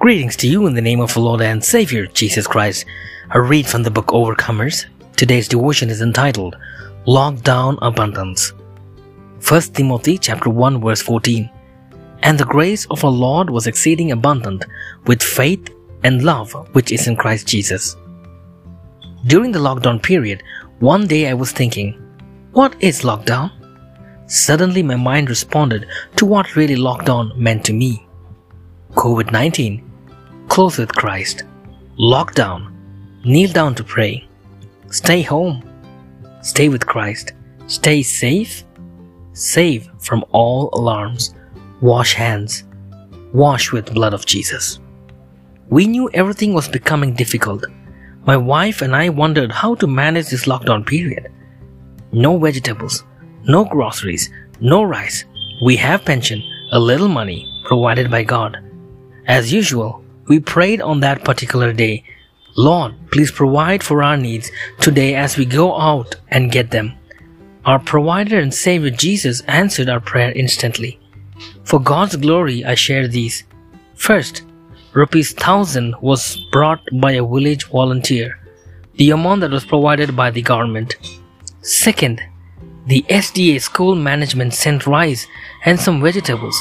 Greetings to you in the name of the Lord and Savior Jesus Christ. A read from the book Overcomers. Today's devotion is entitled Lockdown Abundance. 1 Timothy chapter 1 verse 14. And the grace of our Lord was exceeding abundant with faith and love which is in Christ Jesus. During the lockdown period, one day I was thinking, what is lockdown? Suddenly my mind responded to what really lockdown meant to me. COVID 19 Close with Christ. Lock down. Kneel down to pray. Stay home. Stay with Christ. Stay safe. Save from all alarms. Wash hands. Wash with blood of Jesus. We knew everything was becoming difficult. My wife and I wondered how to manage this lockdown period. No vegetables, no groceries, no rice. We have pension, a little money provided by God. As usual, we prayed on that particular day, Lord, please provide for our needs today as we go out and get them. Our provider and Savior Jesus answered our prayer instantly. For God's glory, I share these. First, rupees 1000 was brought by a village volunteer, the amount that was provided by the government. Second, the SDA school management sent rice and some vegetables.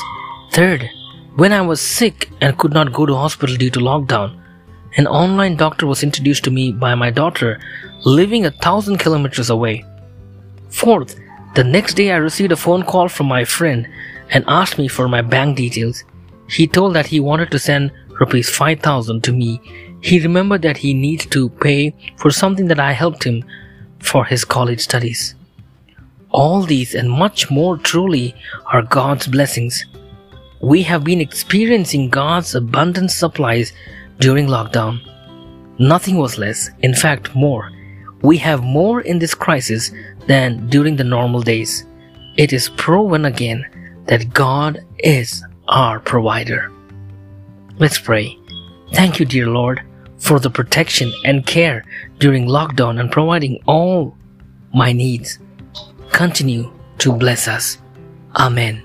Third, when I was sick and could not go to hospital due to lockdown, an online doctor was introduced to me by my daughter living a thousand kilometers away. Fourth, the next day I received a phone call from my friend and asked me for my bank details. He told that he wanted to send rupees 5000 to me. He remembered that he needs to pay for something that I helped him for his college studies. All these and much more truly are God's blessings we have been experiencing God's abundant supplies during lockdown. Nothing was less, in fact, more. We have more in this crisis than during the normal days. It is proven again that God is our provider. Let's pray. Thank you, dear Lord, for the protection and care during lockdown and providing all my needs. Continue to bless us. Amen.